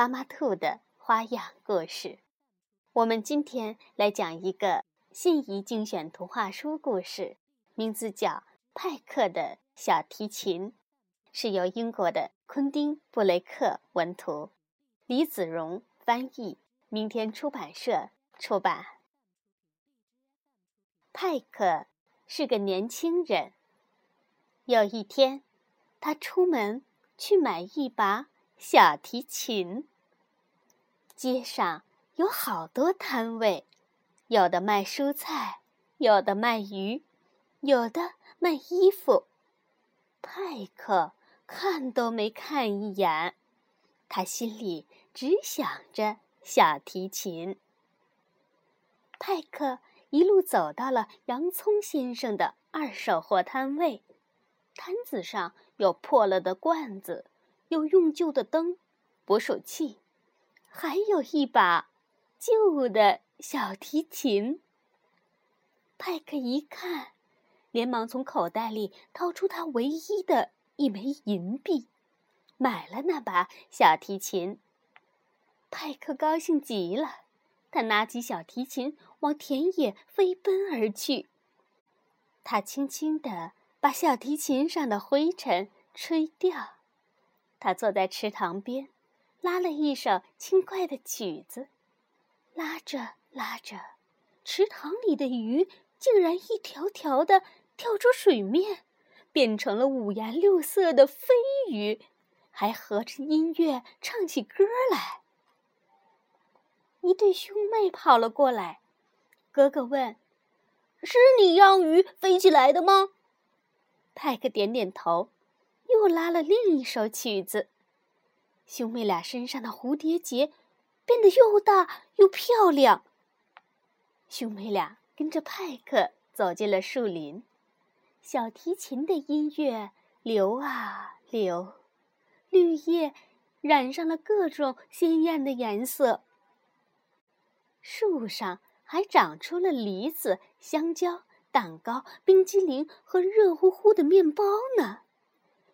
妈妈兔的花样故事，我们今天来讲一个心仪精选图画书故事，名字叫《派克的小提琴》，是由英国的昆汀·布雷克文图，李子荣翻译，明天出版社出版。派克是个年轻人，有一天，他出门去买一把小提琴。街上有好多摊位，有的卖蔬菜，有的卖鱼，有的卖衣服。派克看都没看一眼，他心里只想着小提琴。派克一路走到了洋葱先生的二手货摊位，摊子上有破了的罐子，有用旧的灯、捕鼠器。还有一把旧的小提琴。派克一看，连忙从口袋里掏出他唯一的一枚银币，买了那把小提琴。派克高兴极了，他拿起小提琴往田野飞奔而去。他轻轻地把小提琴上的灰尘吹掉。他坐在池塘边。拉了一首轻快的曲子，拉着拉着，池塘里的鱼竟然一条条的跳出水面，变成了五颜六色的飞鱼，还合着音乐唱起歌来。一对兄妹跑了过来，哥哥问：“是你让鱼飞起来的吗？”派克点点头，又拉了另一首曲子。兄妹俩身上的蝴蝶结变得又大又漂亮。兄妹俩跟着派克走进了树林，小提琴的音乐流啊流，绿叶染上了各种鲜艳的颜色。树上还长出了梨子、香蕉、蛋糕、冰激凌和热乎乎的面包呢。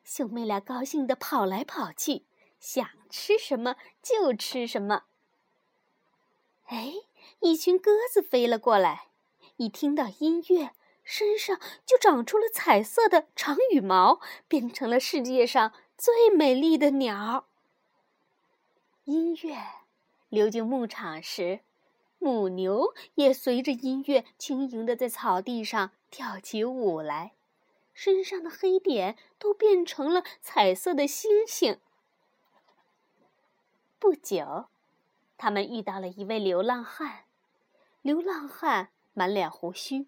兄妹俩高兴地跑来跑去。想吃什么就吃什么。哎，一群鸽子飞了过来，一听到音乐，身上就长出了彩色的长羽毛，变成了世界上最美丽的鸟。音乐流进牧场时，母牛也随着音乐轻盈的在草地上跳起舞来，身上的黑点都变成了彩色的星星。不久，他们遇到了一位流浪汉。流浪汉满脸胡须，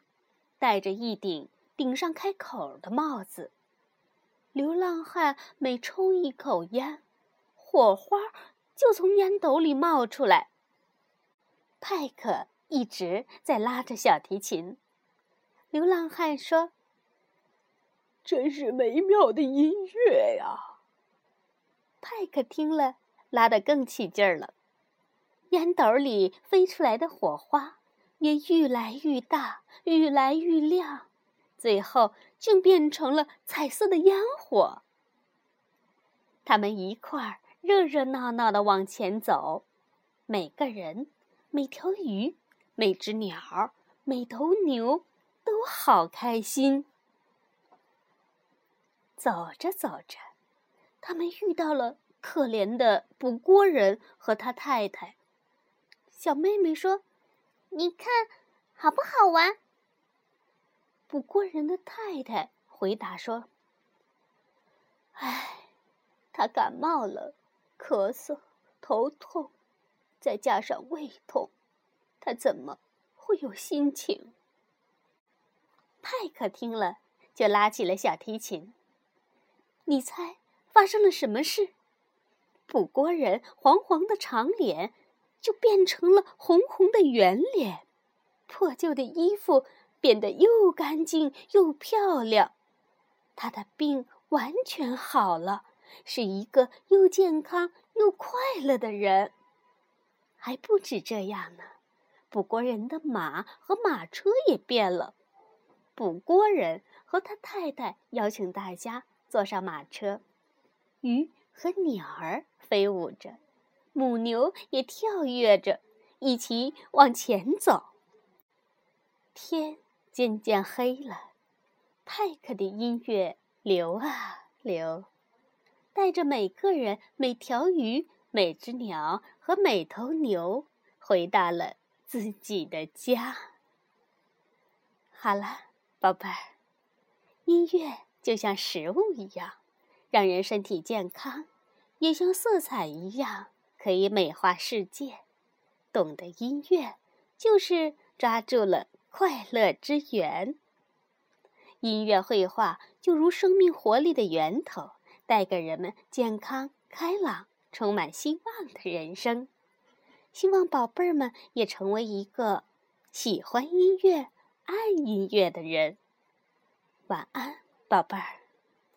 戴着一顶顶上开口的帽子。流浪汉每抽一口烟，火花就从烟斗里冒出来。派克一直在拉着小提琴。流浪汉说：“真是美妙的音乐呀！”派克听了。拉得更起劲儿了，烟斗里飞出来的火花也愈来愈大，愈来愈亮，最后竟变成了彩色的烟火。他们一块儿热热闹闹的往前走，每个人、每条鱼、每只鸟、每头牛都好开心。走着走着，他们遇到了。可怜的捕锅人和他太太。小妹妹说：“你看，好不好玩？”捕锅人的太太回答说：“唉，他感冒了，咳嗽、头痛，再加上胃痛，他怎么会有心情？”派克听了，就拉起了小提琴。你猜发生了什么事？补锅人黄黄的长脸就变成了红红的圆脸，破旧的衣服变得又干净又漂亮。他的病完全好了，是一个又健康又快乐的人。还不止这样呢，补锅人的马和马车也变了。补锅人和他太太邀请大家坐上马车，鱼和鸟儿。飞舞着，母牛也跳跃着，一起往前走。天渐渐黑了，派克的音乐流啊流，带着每个人、每条鱼、每只鸟和每头牛，回到了自己的家。好了，宝贝儿，音乐就像食物一样，让人身体健康。也像色彩一样，可以美化世界。懂得音乐，就是抓住了快乐之源。音乐绘画就如生命活力的源头，带给人们健康、开朗、充满希望的人生。希望宝贝儿们也成为一个喜欢音乐、爱音乐的人。晚安，宝贝儿。